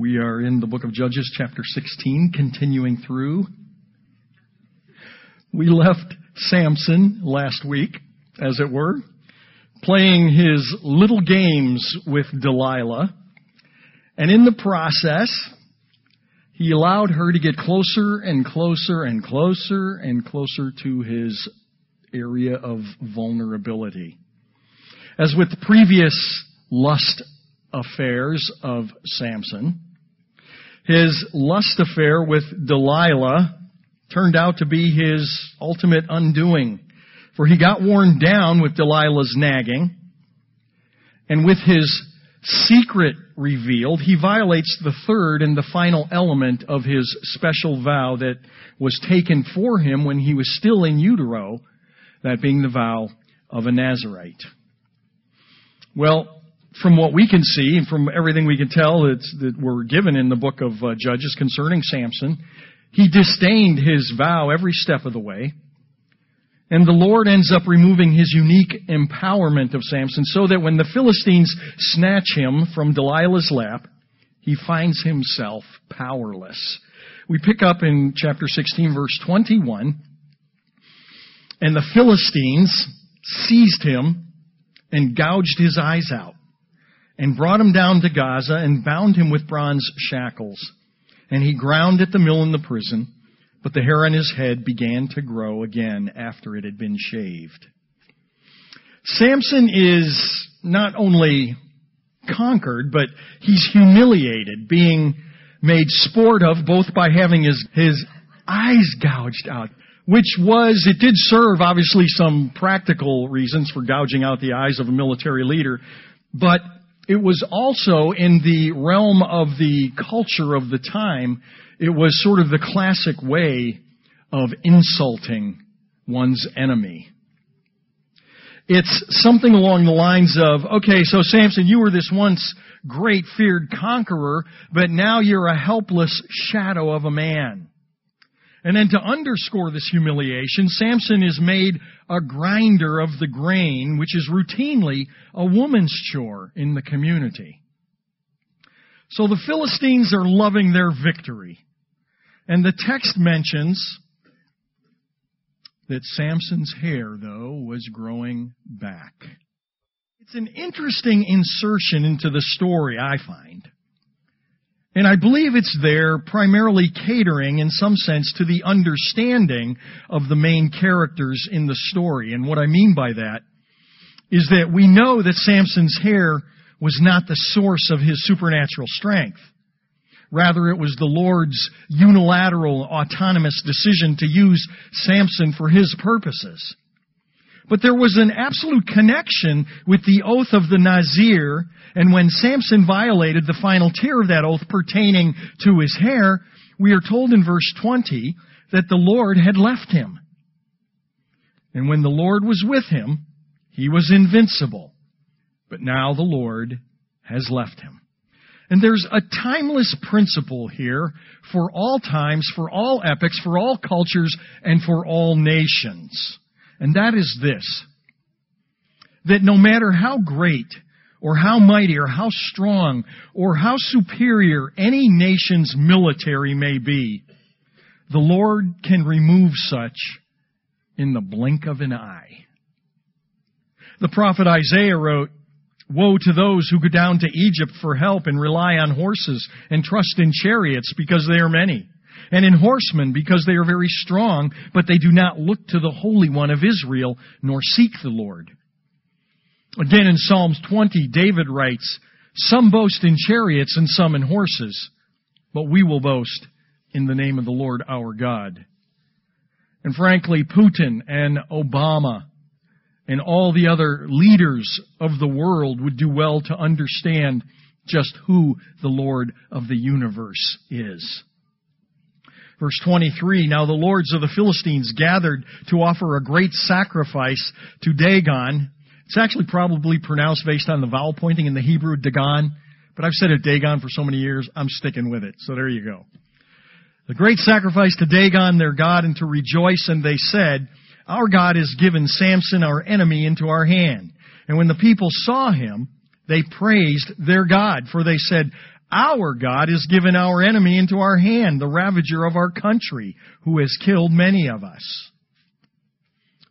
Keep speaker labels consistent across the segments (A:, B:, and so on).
A: We are in the book of Judges, chapter 16, continuing through. We left Samson last week, as it were, playing his little games with Delilah. And in the process, he allowed her to get closer and closer and closer and closer to his area of vulnerability. As with previous lust affairs of Samson, his lust affair with Delilah turned out to be his ultimate undoing. For he got worn down with Delilah's nagging, and with his secret revealed, he violates the third and the final element of his special vow that was taken for him when he was still in utero, that being the vow of a Nazarite. Well, from what we can see and from everything we can tell that we're given in the book of uh, Judges concerning Samson, he disdained his vow every step of the way. And the Lord ends up removing his unique empowerment of Samson so that when the Philistines snatch him from Delilah's lap, he finds himself powerless. We pick up in chapter 16 verse 21. And the Philistines seized him and gouged his eyes out and brought him down to Gaza and bound him with bronze shackles. And he ground at the mill in the prison, but the hair on his head began to grow again after it had been shaved. Samson is not only conquered, but he's humiliated, being made sport of both by having his, his eyes gouged out, which was, it did serve obviously some practical reasons for gouging out the eyes of a military leader, but it was also in the realm of the culture of the time, it was sort of the classic way of insulting one's enemy. It's something along the lines of, okay, so Samson, you were this once great feared conqueror, but now you're a helpless shadow of a man. And then to underscore this humiliation, Samson is made a grinder of the grain, which is routinely a woman's chore in the community. So the Philistines are loving their victory. And the text mentions that Samson's hair, though, was growing back. It's an interesting insertion into the story, I find. And I believe it's there primarily catering in some sense to the understanding of the main characters in the story. And what I mean by that is that we know that Samson's hair was not the source of his supernatural strength. Rather, it was the Lord's unilateral, autonomous decision to use Samson for his purposes. But there was an absolute connection with the oath of the Nazir, and when Samson violated the final tier of that oath pertaining to his hair, we are told in verse 20 that the Lord had left him. And when the Lord was with him, he was invincible. But now the Lord has left him. And there's a timeless principle here for all times, for all epochs, for all cultures, and for all nations. And that is this. That no matter how great or how mighty or how strong or how superior any nation's military may be, the Lord can remove such in the blink of an eye. The prophet Isaiah wrote, Woe to those who go down to Egypt for help and rely on horses and trust in chariots because they are many and in horsemen because they are very strong, but they do not look to the Holy One of Israel nor seek the Lord. Again in Psalms 20, David writes, Some boast in chariots and some in horses, but we will boast in the name of the Lord our God. And frankly, Putin and Obama and all the other leaders of the world would do well to understand just who the Lord of the universe is. Verse 23, Now the lords of the Philistines gathered to offer a great sacrifice to Dagon. It's actually probably pronounced based on the vowel pointing in the Hebrew, Dagon. But I've said it Dagon for so many years, I'm sticking with it. So there you go. The great sacrifice to Dagon, their God, and to rejoice, and they said, Our God has given Samson, our enemy, into our hand. And when the people saw him, they praised their God, for they said, Our God has given our enemy into our hand, the ravager of our country, who has killed many of us.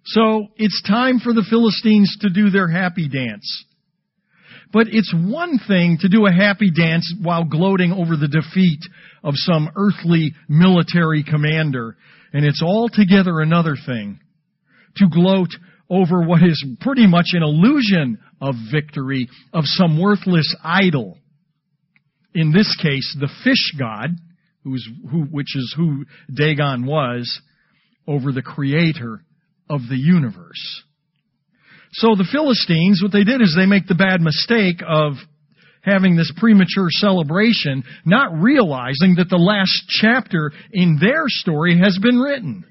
A: So it's time for the Philistines to do their happy dance. But it's one thing to do a happy dance while gloating over the defeat of some earthly military commander, and it's altogether another thing to gloat over what is pretty much an illusion of victory of some worthless idol. In this case, the fish god, who's, who, which is who Dagon was, over the creator of the universe. So the Philistines, what they did is they make the bad mistake of having this premature celebration, not realizing that the last chapter in their story has been written.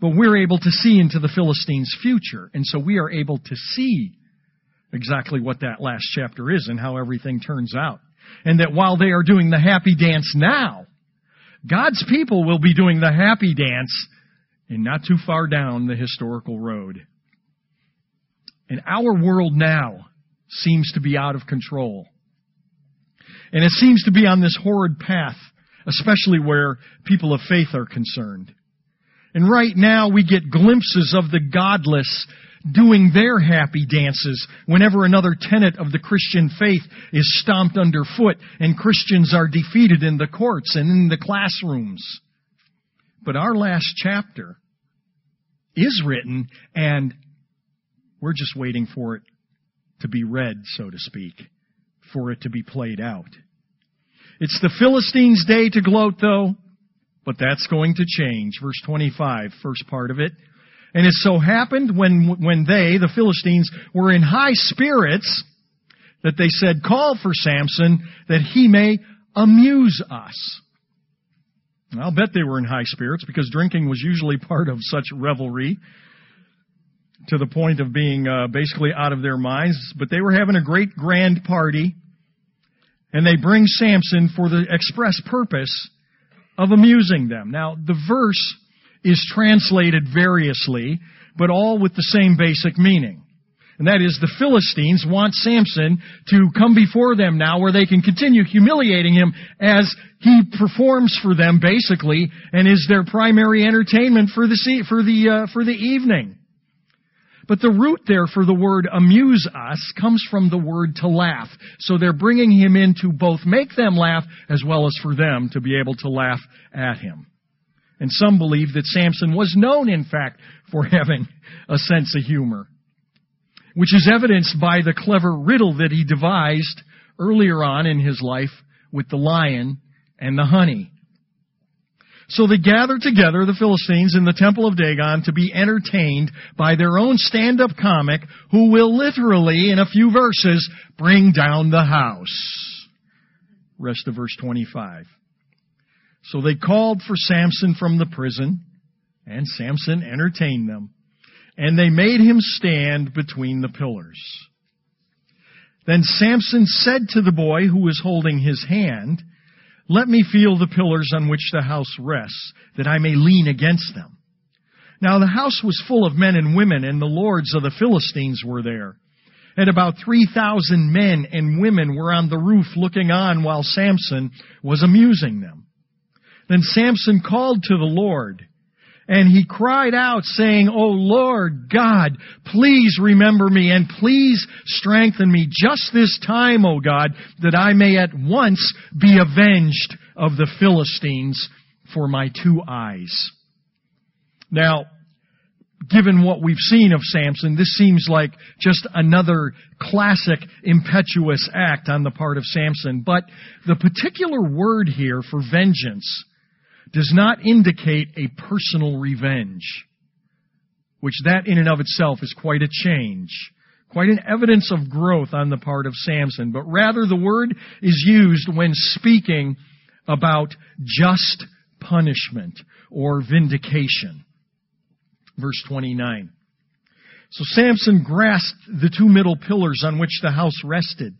A: But we're able to see into the Philistines' future, and so we are able to see exactly what that last chapter is and how everything turns out. And that while they are doing the happy dance now, God's people will be doing the happy dance and not too far down the historical road. And our world now seems to be out of control. And it seems to be on this horrid path, especially where people of faith are concerned. And right now we get glimpses of the godless doing their happy dances whenever another tenet of the Christian faith is stomped underfoot and Christians are defeated in the courts and in the classrooms. But our last chapter is written, and we're just waiting for it to be read, so to speak, for it to be played out. It's the Philistines' day to gloat, though, but that's going to change. Verse 25, first part of it. And it so happened when, when they, the Philistines, were in high spirits, that they said, Call for Samson, that he may amuse us. I'll bet they were in high spirits because drinking was usually part of such revelry to the point of being uh, basically out of their minds. But they were having a great grand party, and they bring Samson for the express purpose of amusing them. Now, the verse is translated variously, but all with the same basic meaning. And that is the Philistines want Samson to come before them now where they can continue humiliating him as he performs for them basically and is their primary entertainment for the, for the, uh, for the evening. But the root there for the word amuse us comes from the word to laugh. So they're bringing him in to both make them laugh as well as for them to be able to laugh at him. And some believe that Samson was known, in fact, for having a sense of humor which is evidenced by the clever riddle that he devised earlier on in his life with the lion and the honey. So they gathered together, the Philistines, in the temple of Dagon to be entertained by their own stand-up comic who will literally, in a few verses, bring down the house. Rest of verse 25. So they called for Samson from the prison, and Samson entertained them and they made him stand between the pillars. Then Samson said to the boy who was holding his hand, Let me feel the pillars on which the house rests, that I may lean against them. Now the house was full of men and women, and the lords of the Philistines were there. And about 3,000 men and women were on the roof looking on while Samson was amusing them. Then Samson called to the Lord, and he cried out saying, O Lord God, please remember me and please strengthen me just this time, O God, that I may at once be avenged of the Philistines for my two eyes. Now, given what we've seen of Samson, this seems like just another classic impetuous act on the part of Samson. But the particular word here for vengeance does not indicate a personal revenge, which that in and of itself is quite a change, quite an evidence of growth on the part of Samson, but rather the word is used when speaking about just punishment or vindication. Verse 29. So Samson grasped the two middle pillars on which the house rested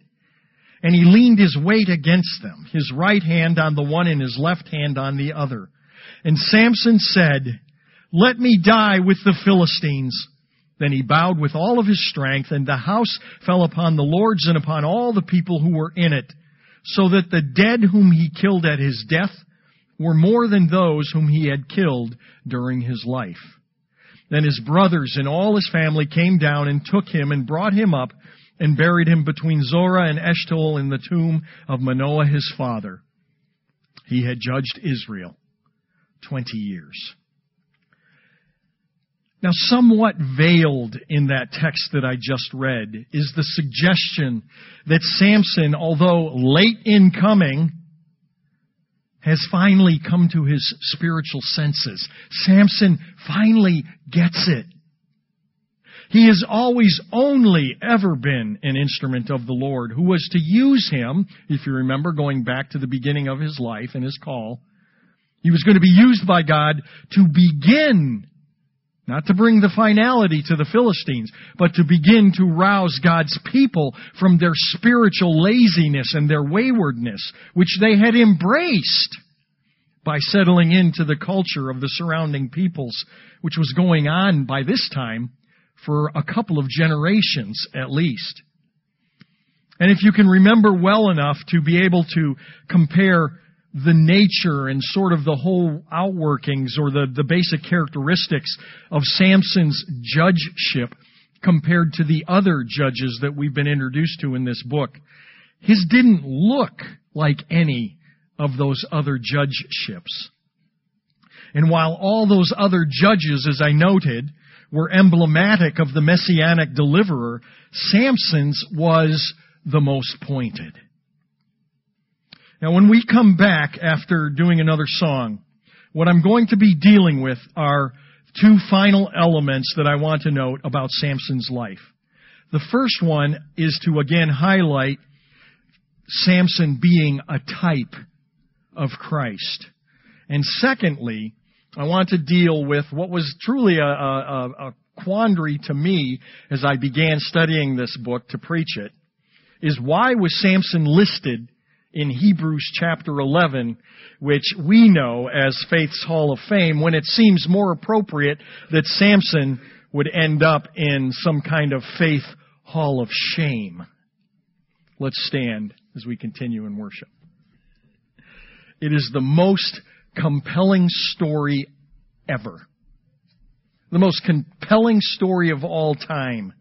A: and he leaned his weight against them, his right hand on the one and his left hand on the other. And Samson said, Let me die with the Philistines. Then he bowed with all of his strength, and the house fell upon the lords and upon all the people who were in it, so that the dead whom he killed at his death were more than those whom he had killed during his life. Then his brothers and all his family came down and took him and brought him up and buried him between Zorah and Eshtaol in the tomb of Manoah his father. He had judged Israel twenty years. Now, somewhat veiled in that text that I just read is the suggestion that Samson, although late in coming, has finally come to his spiritual senses. Samson finally gets it. He has always only ever been an instrument of the Lord who was to use him, if you remember going back to the beginning of his life and his call. He was going to be used by God to begin not to bring the finality to the Philistines, but to begin to rouse God's people from their spiritual laziness and their waywardness, which they had embraced by settling into the culture of the surrounding peoples, which was going on by this time for a couple of generations at least. And if you can remember well enough to be able to compare the nature and sort of the whole outworkings or the, the basic characteristics of Samson's judgeship compared to the other judges that we've been introduced to in this book. His didn't look like any of those other judgeships. And while all those other judges, as I noted, were emblematic of the messianic deliverer, Samson's was the most pointed. Now, when we come back after doing another song, what I'm going to be dealing with are two final elements that I want to note about Samson's life. The first one is to again highlight Samson being a type of Christ. And secondly, I want to deal with what was truly a, a, a quandary to me as I began studying this book to preach it, is why was Samson listed in Hebrews chapter 11, which we know as Faith's Hall of Fame, when it seems more appropriate that Samson would end up in some kind of Faith Hall of Shame. Let's stand as we continue in worship. It is the most compelling story ever. The most compelling story of all time.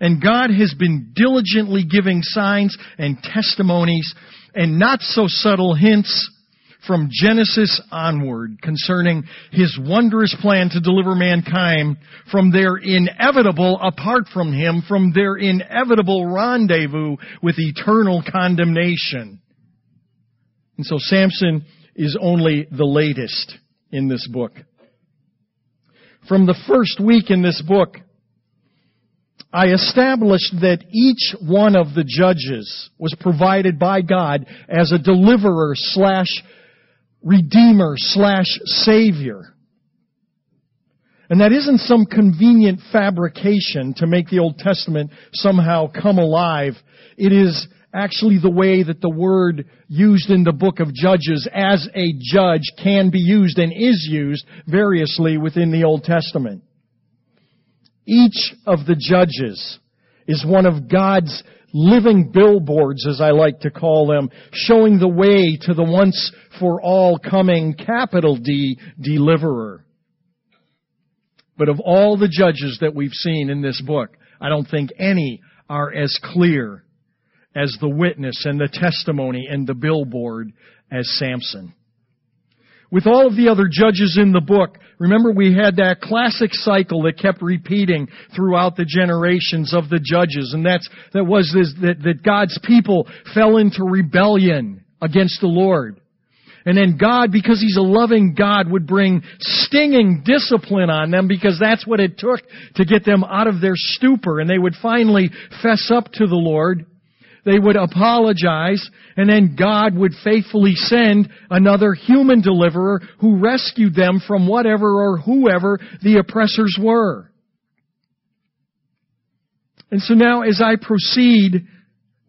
A: And God has been diligently giving signs and testimonies and not so subtle hints from Genesis onward concerning His wondrous plan to deliver mankind from their inevitable, apart from Him, from their inevitable rendezvous with eternal condemnation. And so Samson is only the latest in this book. From the first week in this book, I established that each one of the judges was provided by God as a deliverer slash redeemer slash savior. And that isn't some convenient fabrication to make the Old Testament somehow come alive. It is actually the way that the word used in the book of Judges as a judge can be used and is used variously within the Old Testament. Each of the judges is one of God's living billboards, as I like to call them, showing the way to the once for all coming capital D deliverer. But of all the judges that we've seen in this book, I don't think any are as clear as the witness and the testimony and the billboard as Samson. With all of the other judges in the book, remember we had that classic cycle that kept repeating throughout the generations of the judges, and that's, that was this, that, that God's people fell into rebellion against the Lord. And then God, because He's a loving God, would bring stinging discipline on them because that's what it took to get them out of their stupor. And they would finally fess up to the Lord they would apologize, and then God would faithfully send another human deliverer who rescued them from whatever or whoever the oppressors were. And so now as I proceed,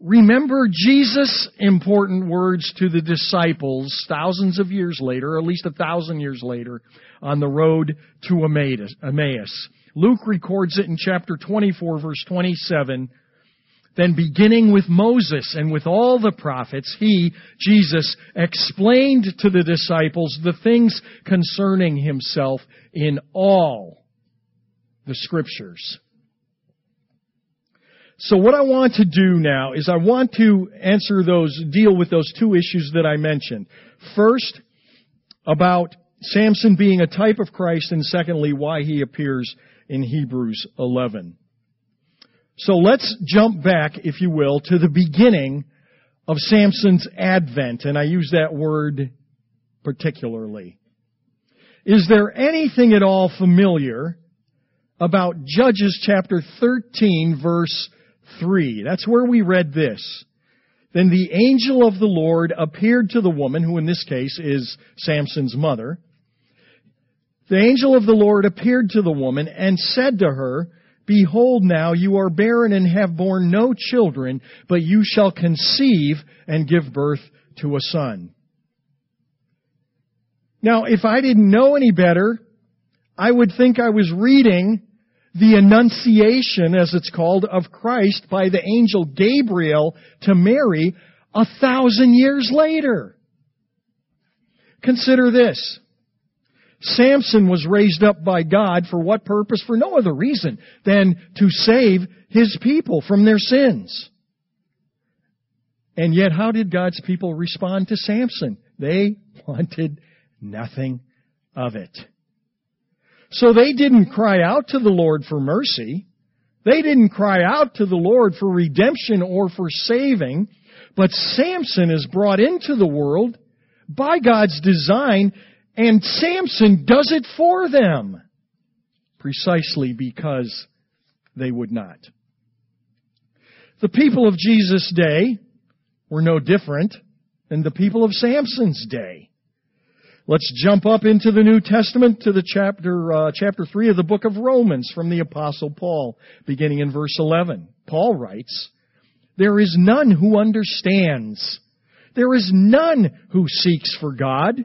A: remember Jesus' important words to the disciples thousands of years later, or at least a thousand years later, on the road to Emmaus. Luke records it in chapter 24 verse 27. Then beginning with Moses and with all the prophets, he, Jesus, explained to the disciples the things concerning himself in all the scriptures. So what I want to do now is I want to answer those, deal with those two issues that I mentioned. First, about Samson being a type of Christ, and secondly, why he appears in Hebrews 11. So let's jump back, if you will, to the beginning of Samson's advent, and I use that word particularly. Is there anything at all familiar about Judges chapter 13 verse 3? That's where we read this. Then the angel of the Lord appeared to the woman, who in this case is Samson's mother. The angel of the Lord appeared to the woman and said to her, Behold now, you are barren and have borne no children, but you shall conceive and give birth to a son. Now, if I didn't know any better, I would think I was reading the Annunciation, as it's called, of Christ by the angel Gabriel to Mary a thousand years later. Consider this. Samson was raised up by God for what purpose? For no other reason than to save his people from their sins. And yet, how did God's people respond to Samson? They wanted nothing of it. So they didn't cry out to the Lord for mercy. They didn't cry out to the Lord for redemption or for saving. But Samson is brought into the world by God's design and Samson does it for them. Precisely because they would not. The people of Jesus' day were no different than the people of Samson's day. Let's jump up into the New Testament to the chapter, uh, chapter 3 of the book of Romans from the apostle Paul, beginning in verse 11. Paul writes, There is none who understands. There is none who seeks for God.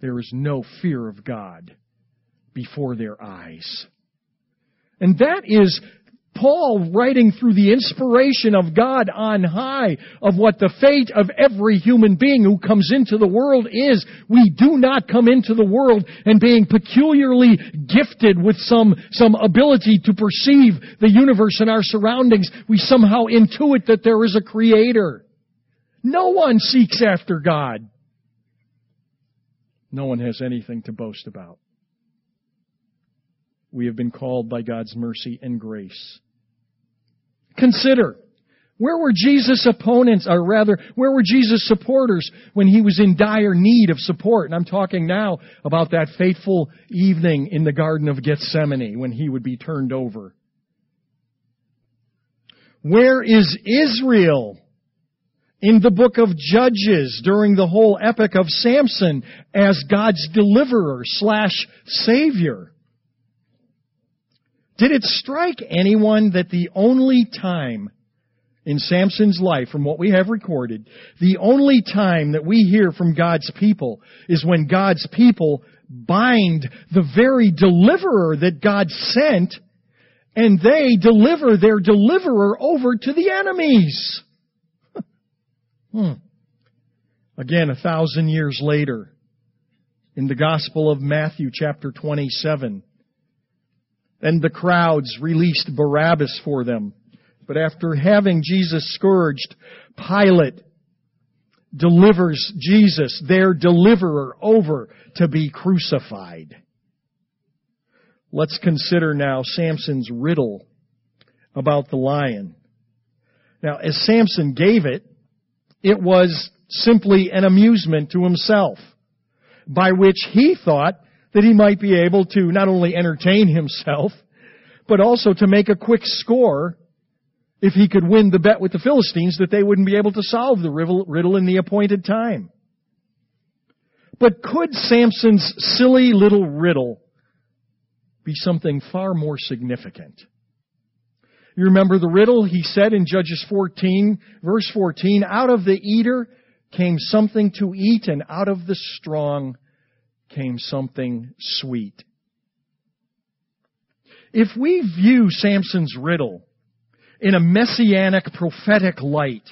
A: there is no fear of God before their eyes. And that is Paul writing through the inspiration of God on high of what the fate of every human being who comes into the world is. We do not come into the world and being peculiarly gifted with some, some ability to perceive the universe and our surroundings. We somehow intuit that there is a creator. No one seeks after God no one has anything to boast about. We have been called by God's mercy and grace. Consider, where were Jesus' opponents, or rather, where were Jesus' supporters when he was in dire need of support? And I'm talking now about that fateful evening in the Garden of Gethsemane when he would be turned over. Where is Israel in the book of Judges during the whole epic of Samson as God's deliverer slash savior. Did it strike anyone that the only time in Samson's life, from what we have recorded, the only time that we hear from God's people is when God's people bind the very deliverer that God sent and they deliver their deliverer over to the enemies. Hmm. Again, a thousand years later, in the Gospel of Matthew, chapter 27, and the crowds released Barabbas for them. But after having Jesus scourged, Pilate delivers Jesus, their deliverer, over to be crucified. Let's consider now Samson's riddle about the lion. Now, as Samson gave it, it was simply an amusement to himself, by which he thought that he might be able to not only entertain himself, but also to make a quick score if he could win the bet with the Philistines that they wouldn't be able to solve the riddle in the appointed time. But could Samson's silly little riddle be something far more significant? You remember the riddle? He said in Judges 14, verse 14, out of the eater came something to eat and out of the strong came something sweet. If we view Samson's riddle in a messianic prophetic light,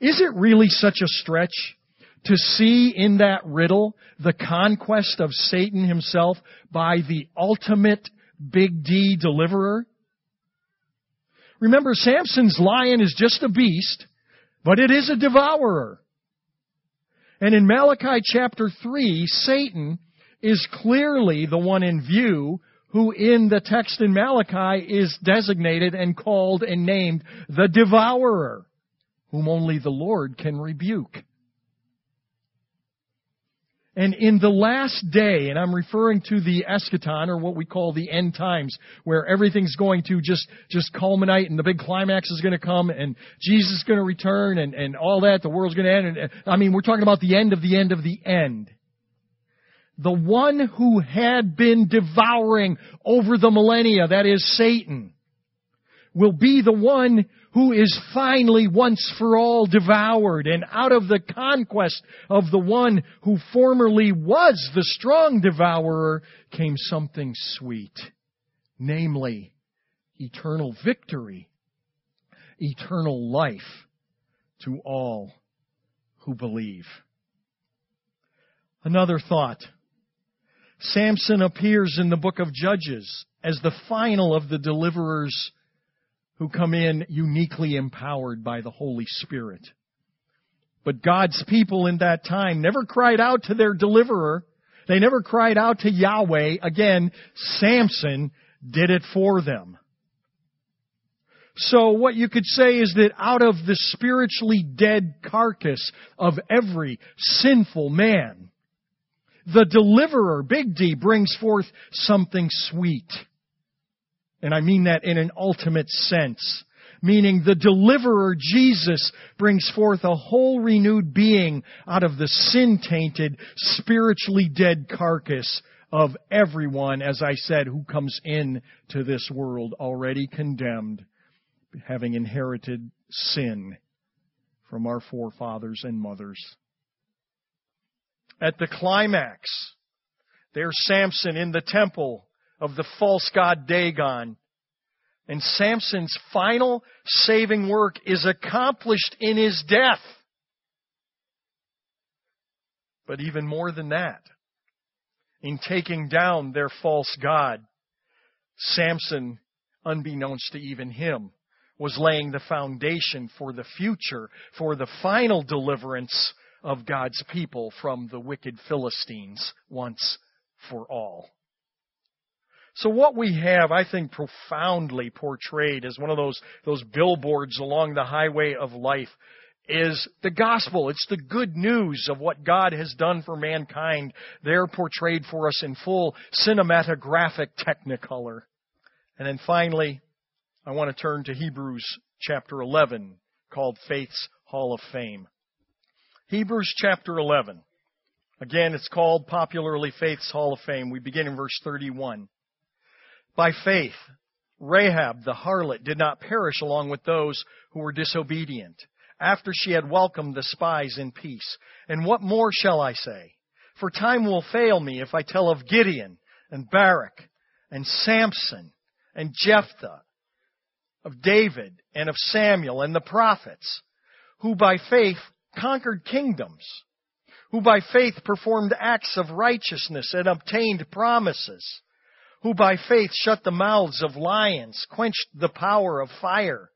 A: is it really such a stretch to see in that riddle the conquest of Satan himself by the ultimate big D deliverer? Remember, Samson's lion is just a beast, but it is a devourer. And in Malachi chapter 3, Satan is clearly the one in view who in the text in Malachi is designated and called and named the devourer, whom only the Lord can rebuke. And in the last day, and I'm referring to the eschaton, or what we call the end times, where everything's going to just, just culminate and the big climax is going to come and Jesus is going to return and, and all that, the world's going to end. And, I mean, we're talking about the end of the end of the end. The one who had been devouring over the millennia, that is Satan, will be the one who is finally once for all devoured. And out of the conquest of the one who formerly was the strong devourer came something sweet. Namely, eternal victory, eternal life to all who believe. Another thought. Samson appears in the book of Judges as the final of the deliverers who come in uniquely empowered by the Holy Spirit. But God's people in that time never cried out to their deliverer. They never cried out to Yahweh. Again, Samson did it for them. So what you could say is that out of the spiritually dead carcass of every sinful man, the deliverer, Big D, brings forth something sweet. And I mean that in an ultimate sense. Meaning the deliverer, Jesus, brings forth a whole renewed being out of the sin-tainted, spiritually dead carcass of everyone, as I said, who comes in to this world already condemned, having inherited sin from our forefathers and mothers. At the climax, there's Samson in the temple of the false god Dagon. And Samson's final saving work is accomplished in his death. But even more than that, in taking down their false god, Samson, unbeknownst to even him, was laying the foundation for the future, for the final deliverance of God's people from the wicked Philistines once for all. So what we have, I think, profoundly portrayed as one of those, those billboards along the highway of life is the gospel. It's the good news of what God has done for mankind. They're portrayed for us in full cinematographic technicolor. And then finally, I want to turn to Hebrews chapter 11 called Faith's Hall of Fame. Hebrews chapter 11. Again, it's called popularly Faith's Hall of Fame. We begin in verse 31. By faith, Rahab the harlot did not perish along with those who were disobedient, after she had welcomed the spies in peace. And what more shall I say? For time will fail me if I tell of Gideon and Barak and Samson and Jephthah, of David and of Samuel and the prophets, who by faith conquered kingdoms, who by faith performed acts of righteousness and obtained promises who by faith shut the mouths of lions, quenched the power of fire,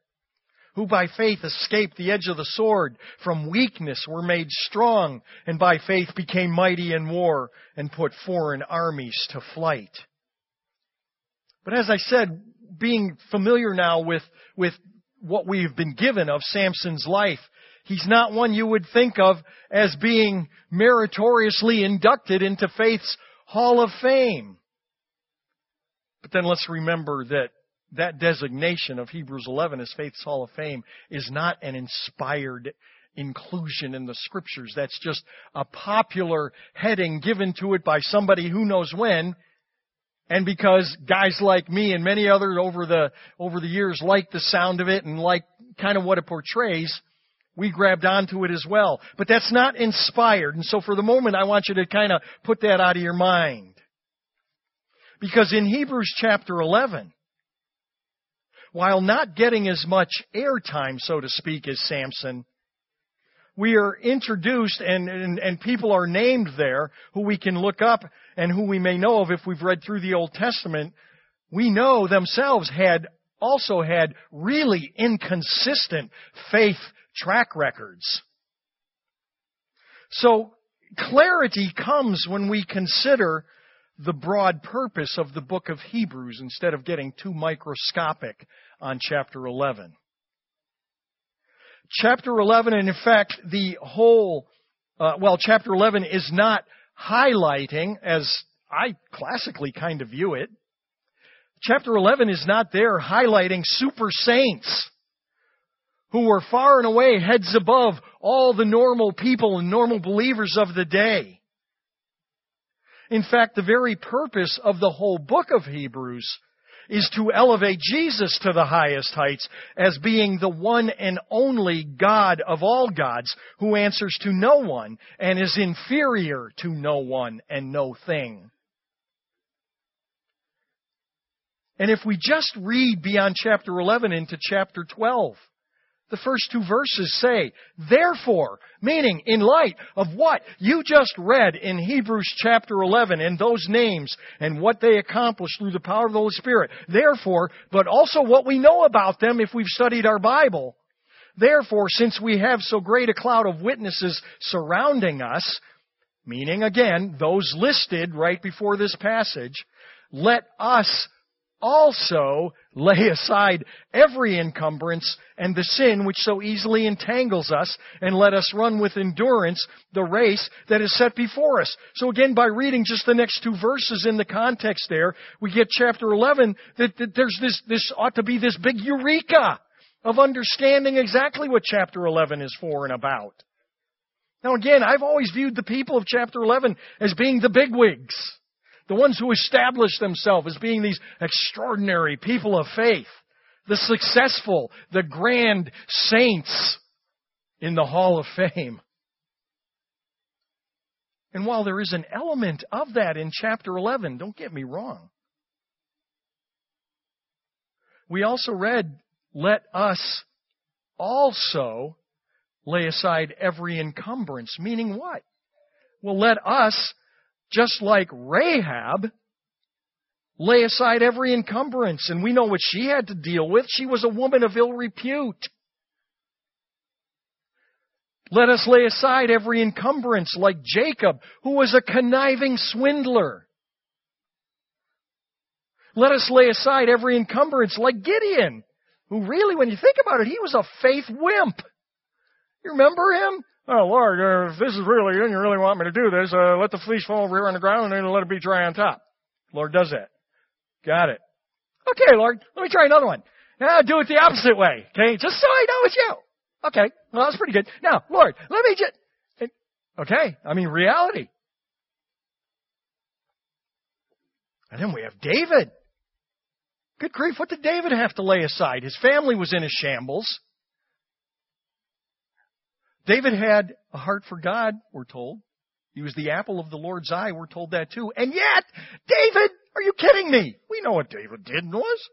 A: who by faith escaped the edge of the sword, from weakness were made strong, and by faith became mighty in war, and put foreign armies to flight. But as I said, being familiar now with, with what we've been given of Samson's life, he's not one you would think of as being meritoriously inducted into faith's Hall of Fame. But then let's remember that that designation of Hebrews 11 as Faith's Hall of Fame is not an inspired inclusion in the scriptures. That's just a popular heading given to it by somebody who knows when. And because guys like me and many others over the, over the years like the sound of it and like kind of what it portrays, we grabbed onto it as well. But that's not inspired. And so for the moment, I want you to kind of put that out of your mind. Because in Hebrews chapter 11, while not getting as much airtime, so to speak, as Samson, we are introduced and, and, and, people are named there who we can look up and who we may know of if we've read through the Old Testament. We know themselves had also had really inconsistent faith track records. So clarity comes when we consider the broad purpose of the book of Hebrews instead of getting too microscopic on chapter 11. Chapter 11, and in fact, the whole, uh, well, chapter 11 is not highlighting, as I classically kind of view it, chapter 11 is not there highlighting super saints who were far and away heads above all the normal people and normal believers of the day. In fact, the very purpose of the whole book of Hebrews is to elevate Jesus to the highest heights as being the one and only God of all gods who answers to no one and is inferior to no one and no thing. And if we just read beyond chapter 11 into chapter 12, the first two verses say, therefore, meaning in light of what you just read in Hebrews chapter 11 and those names and what they accomplished through the power of the Holy Spirit. Therefore, but also what we know about them if we've studied our Bible. Therefore, since we have so great a cloud of witnesses surrounding us, meaning again, those listed right before this passage, let us also lay aside every encumbrance and the sin which so easily entangles us and let us run with endurance the race that is set before us. So again, by reading just the next two verses in the context there, we get chapter 11 that, that there's this, this ought to be this big eureka of understanding exactly what chapter 11 is for and about. Now again, I've always viewed the people of chapter 11 as being the bigwigs the ones who establish themselves as being these extraordinary people of faith, the successful, the grand saints in the Hall of Fame. And while there is an element of that in chapter 11, don't get me wrong, we also read, let us also lay aside every encumbrance, meaning what? Well, let us just like Rahab, lay aside every encumbrance. And we know what she had to deal with. She was a woman of ill repute. Let us lay aside every encumbrance like Jacob, who was a conniving swindler. Let us lay aside every encumbrance like Gideon, who really, when you think about it, he was a faith wimp. You remember him? Oh, Lord, uh, if this is really, and you really want me to do this, uh, let the fleece fall over here on the ground and then let it be dry on top. Lord does that. Got it. Okay, Lord, let me try another one. Now do it the opposite way, okay? Just so I know it's you. Okay, well, that's pretty good. Now, Lord, let me just, okay, I mean, reality. And then we have David. Good grief, what did David have to lay aside? His family was in a shambles. David had a heart for God, we're told. He was the apple of the Lord's eye, we're told that too. And yet, David, are you kidding me? We know what David did was.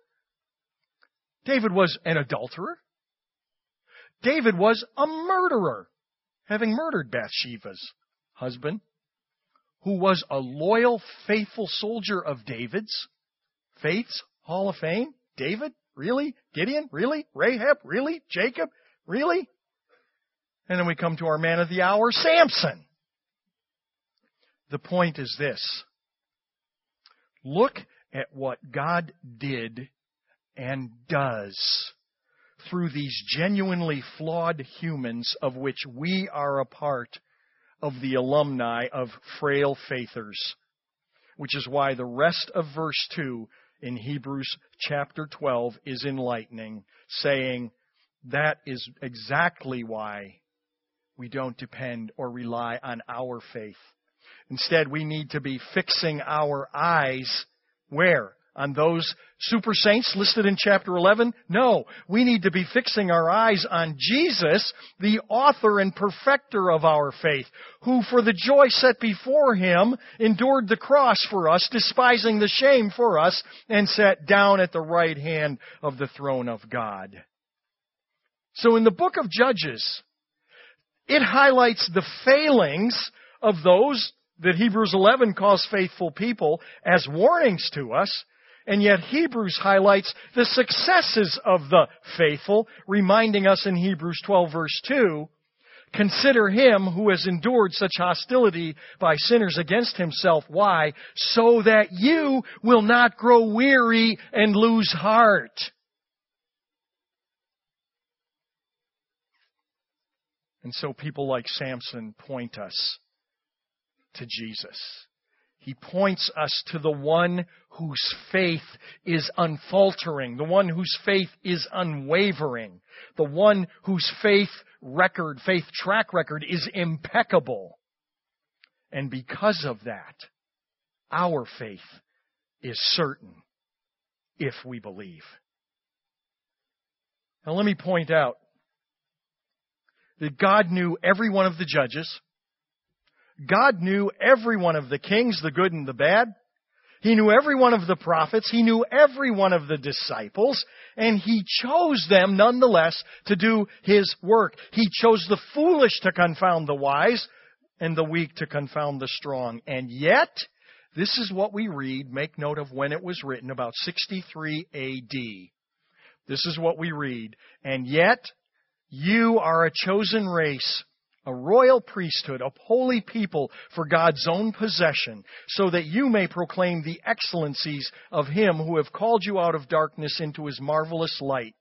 A: David was an adulterer. David was a murderer, having murdered Bathsheba's husband, who was a loyal, faithful soldier of David's. Faith's Hall of Fame? David? Really? Gideon? Really? Rahab? Really? Jacob? Really? And then we come to our man of the hour, Samson. The point is this. Look at what God did and does through these genuinely flawed humans of which we are a part of the alumni of frail faithers. Which is why the rest of verse 2 in Hebrews chapter 12 is enlightening, saying that is exactly why we don't depend or rely on our faith. Instead, we need to be fixing our eyes where? On those super saints listed in chapter 11? No. We need to be fixing our eyes on Jesus, the author and perfecter of our faith, who for the joy set before him endured the cross for us, despising the shame for us, and sat down at the right hand of the throne of God. So in the book of Judges, it highlights the failings of those that Hebrews 11 calls faithful people as warnings to us, and yet Hebrews highlights the successes of the faithful, reminding us in Hebrews 12 verse 2, Consider him who has endured such hostility by sinners against himself. Why? So that you will not grow weary and lose heart. And so people like Samson point us to Jesus. He points us to the one whose faith is unfaltering, the one whose faith is unwavering, the one whose faith record, faith track record is impeccable. And because of that, our faith is certain if we believe. Now let me point out that God knew every one of the judges. God knew every one of the kings, the good and the bad. He knew every one of the prophets. He knew every one of the disciples. And He chose them nonetheless to do His work. He chose the foolish to confound the wise and the weak to confound the strong. And yet, this is what we read. Make note of when it was written, about 63 AD. This is what we read. And yet, you are a chosen race a royal priesthood, a holy people for God's own possession, so that you may proclaim the excellencies of Him who have called you out of darkness into His marvelous light.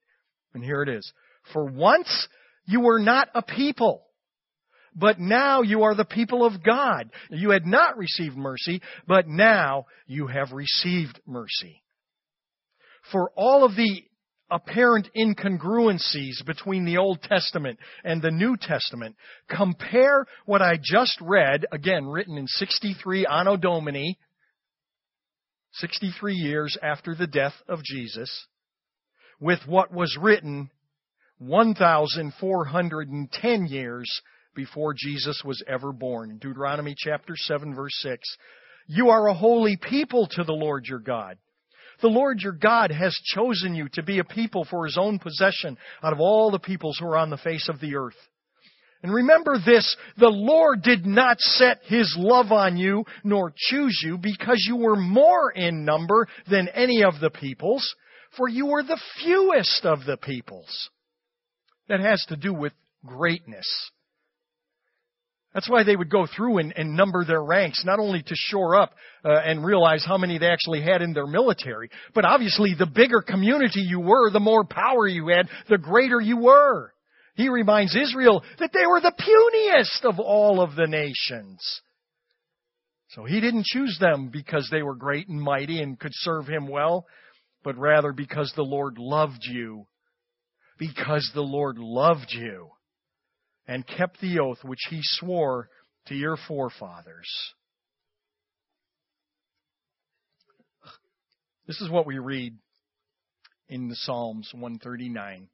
A: And here it is. For once you were not a people, but now you are the people of God. You had not received mercy, but now you have received mercy. For all of the apparent incongruencies between the Old Testament and the New Testament. Compare what I just read, again written in 63 Anno Domini, 63 years after the death of Jesus, with what was written 1,410 years before Jesus was ever born. Deuteronomy chapter 7 verse 6. You are a holy people to the Lord your God. The Lord your God has chosen you to be a people for his own possession out of all the peoples who are on the face of the earth. And remember this, the Lord did not set His love on you nor choose you because you were more in number than any of the peoples, for you were the fewest of the peoples. That has to do with greatness. That's why they would go through and, and number their ranks, not only to shore up uh, and realize how many they actually had in their military, but obviously the bigger community you were, the more power you had, the greater you were. He reminds Israel that they were the puniest of all of the nations. So he didn't choose them because they were great and mighty and could serve him well, but rather because the Lord loved you. Because the Lord loved you and kept the oath which he swore to your forefathers. This is what we read in the Psalms 139.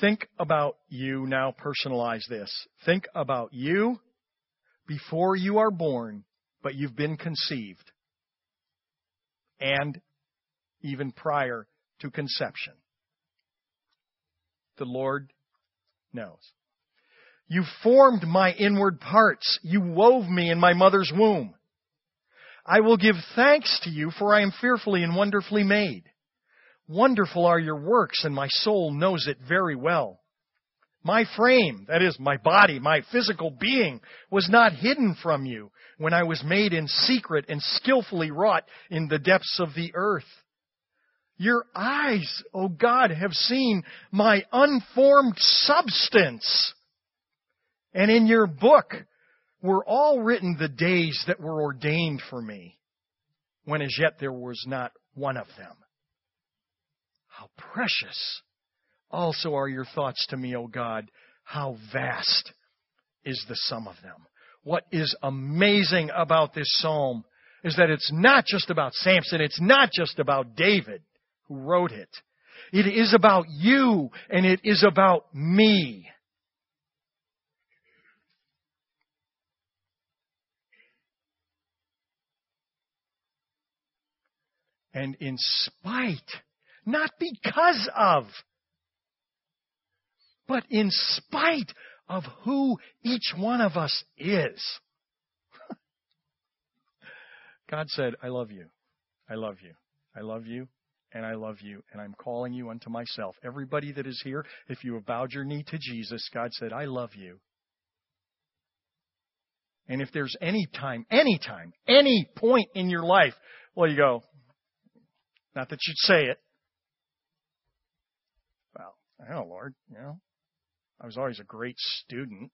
A: Think about you now, personalize this. Think about you before you are born, but you've been conceived, and even prior to conception. The Lord knows. You formed my inward parts. You wove me in my mother's womb. I will give thanks to you, for I am fearfully and wonderfully made. Wonderful are your works, and my soul knows it very well. My frame, that is, my body, my physical being, was not hidden from you when I was made in secret and skillfully wrought in the depths of the earth. Your eyes, O oh God, have seen my unformed substance. And in your book were all written the days that were ordained for me, when as yet there was not one of them. How precious also are your thoughts to me, O God. How vast is the sum of them. What is amazing about this psalm is that it's not just about Samson, it's not just about David who wrote it. It is about you and it is about me. And in spite, not because of, but in spite of who each one of us is. God said, I love you. I love you. I love you. And I love you. And I'm calling you unto myself. Everybody that is here, if you have bowed your knee to Jesus, God said, I love you. And if there's any time, any time, any point in your life, well, you go, not that you'd say it. Well, I know, Lord, you know, I was always a great student.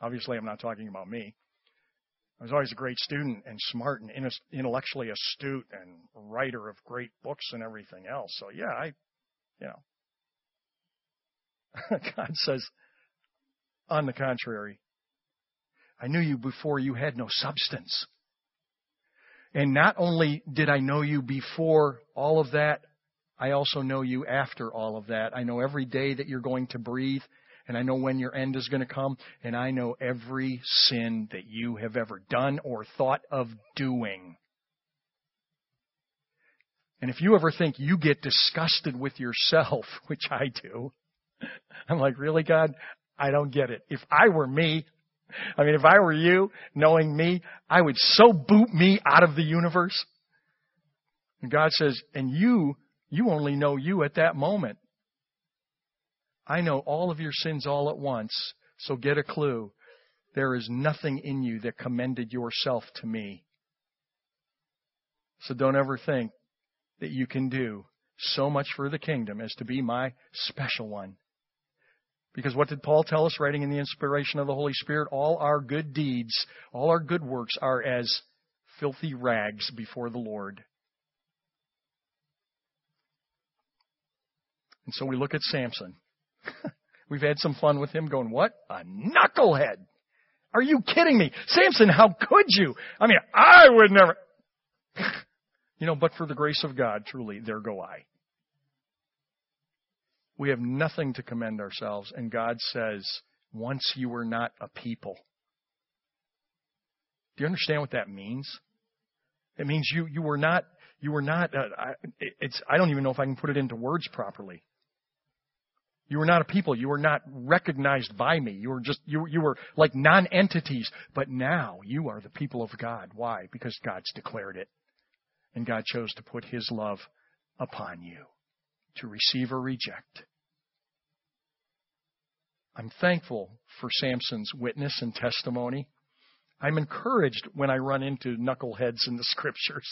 A: Obviously, I'm not talking about me. I was always a great student and smart and intellectually astute and writer of great books and everything else. So yeah, I, you know, God says, on the contrary, I knew you before you had no substance. And not only did I know you before all of that, I also know you after all of that. I know every day that you're going to breathe and I know when your end is going to come, and I know every sin that you have ever done or thought of doing. And if you ever think you get disgusted with yourself, which I do, I'm like, really, God? I don't get it. If I were me, I mean, if I were you, knowing me, I would so boot me out of the universe. And God says, and you, you only know you at that moment. I know all of your sins all at once, so get a clue. There is nothing in you that commended yourself to me. So don't ever think that you can do so much for the kingdom as to be my special one. Because what did Paul tell us, writing in the inspiration of the Holy Spirit? All our good deeds, all our good works are as filthy rags before the Lord. And so we look at Samson. We've had some fun with him going, what? A knucklehead. Are you kidding me? Samson, how could you? I mean, I would never. you know, but for the grace of God, truly, there go I. We have nothing to commend ourselves, and God says, once you were not a people. Do you understand what that means? It means you, you were not, you were not, uh, I, it's, I don't even know if I can put it into words properly. You were not a people. You were not recognized by me. You were just, you, you were like non-entities. But now you are the people of God. Why? Because God's declared it. And God chose to put His love upon you to receive or reject. I'm thankful for Samson's witness and testimony. I'm encouraged when I run into knuckleheads in the scriptures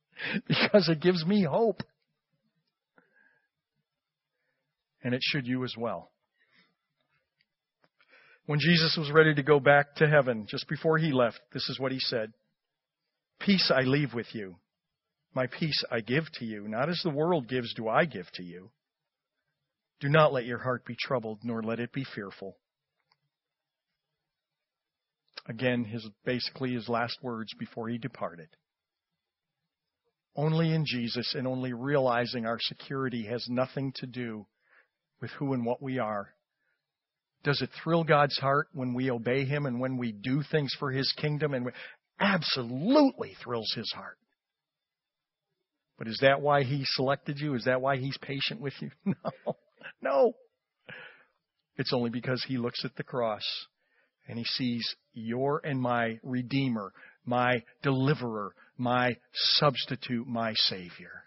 A: because it gives me hope and it should you as well. When Jesus was ready to go back to heaven, just before he left, this is what he said Peace I leave with you. My peace I give to you. Not as the world gives, do I give to you. Do not let your heart be troubled, nor let it be fearful. Again, his basically his last words before he departed. Only in Jesus and only realizing our security has nothing to do with who and what we are? Does it thrill God's heart when we obey Him and when we do things for His kingdom? And absolutely thrills His heart. But is that why He selected you? Is that why He's patient with you? No. No. It's only because He looks at the cross and He sees your and my Redeemer, my Deliverer, my Substitute, my Savior.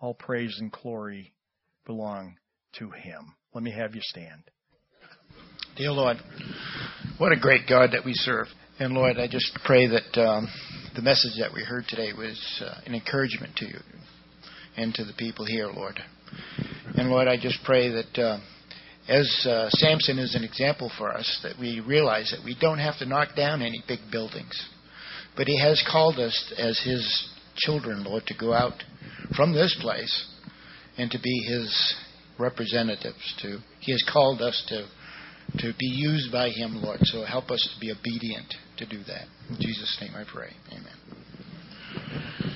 A: All praise and glory belong to Him. Let me have you stand.
B: Dear Lord, what a great God that we serve. And Lord, I just pray that um, the message that we heard today was uh, an encouragement to you and to the people here, Lord. And Lord, I just pray that uh, as uh, Samson is an example for us, that we realize that we don't have to knock down any big buildings. But he has called us as his children, Lord, to go out from this place and to be His representatives to. He has called us to to be used by Him, Lord. So help us to be obedient to do that. In Jesus' name I pray. Amen.